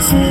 从。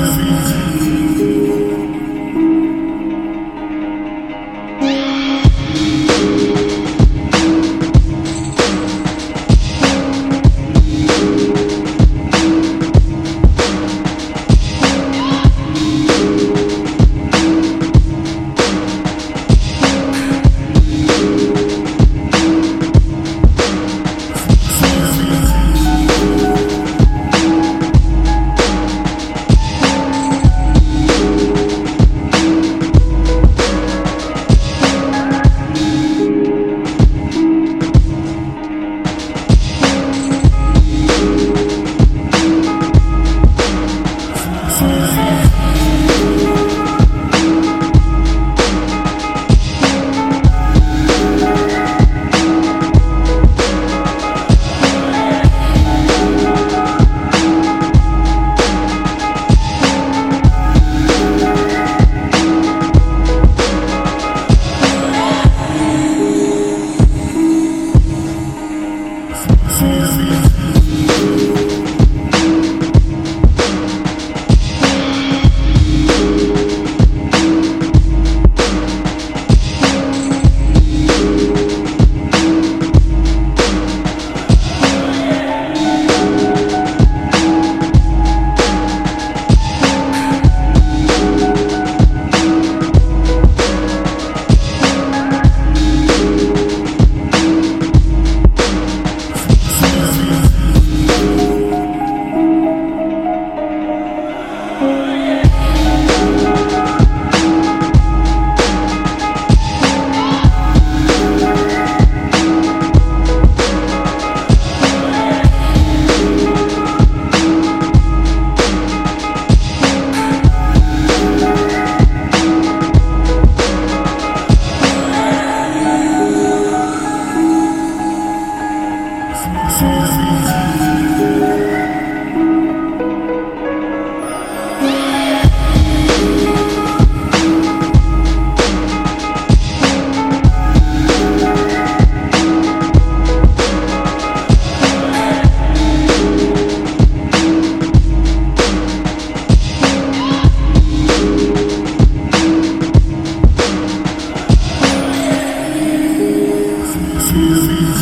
feel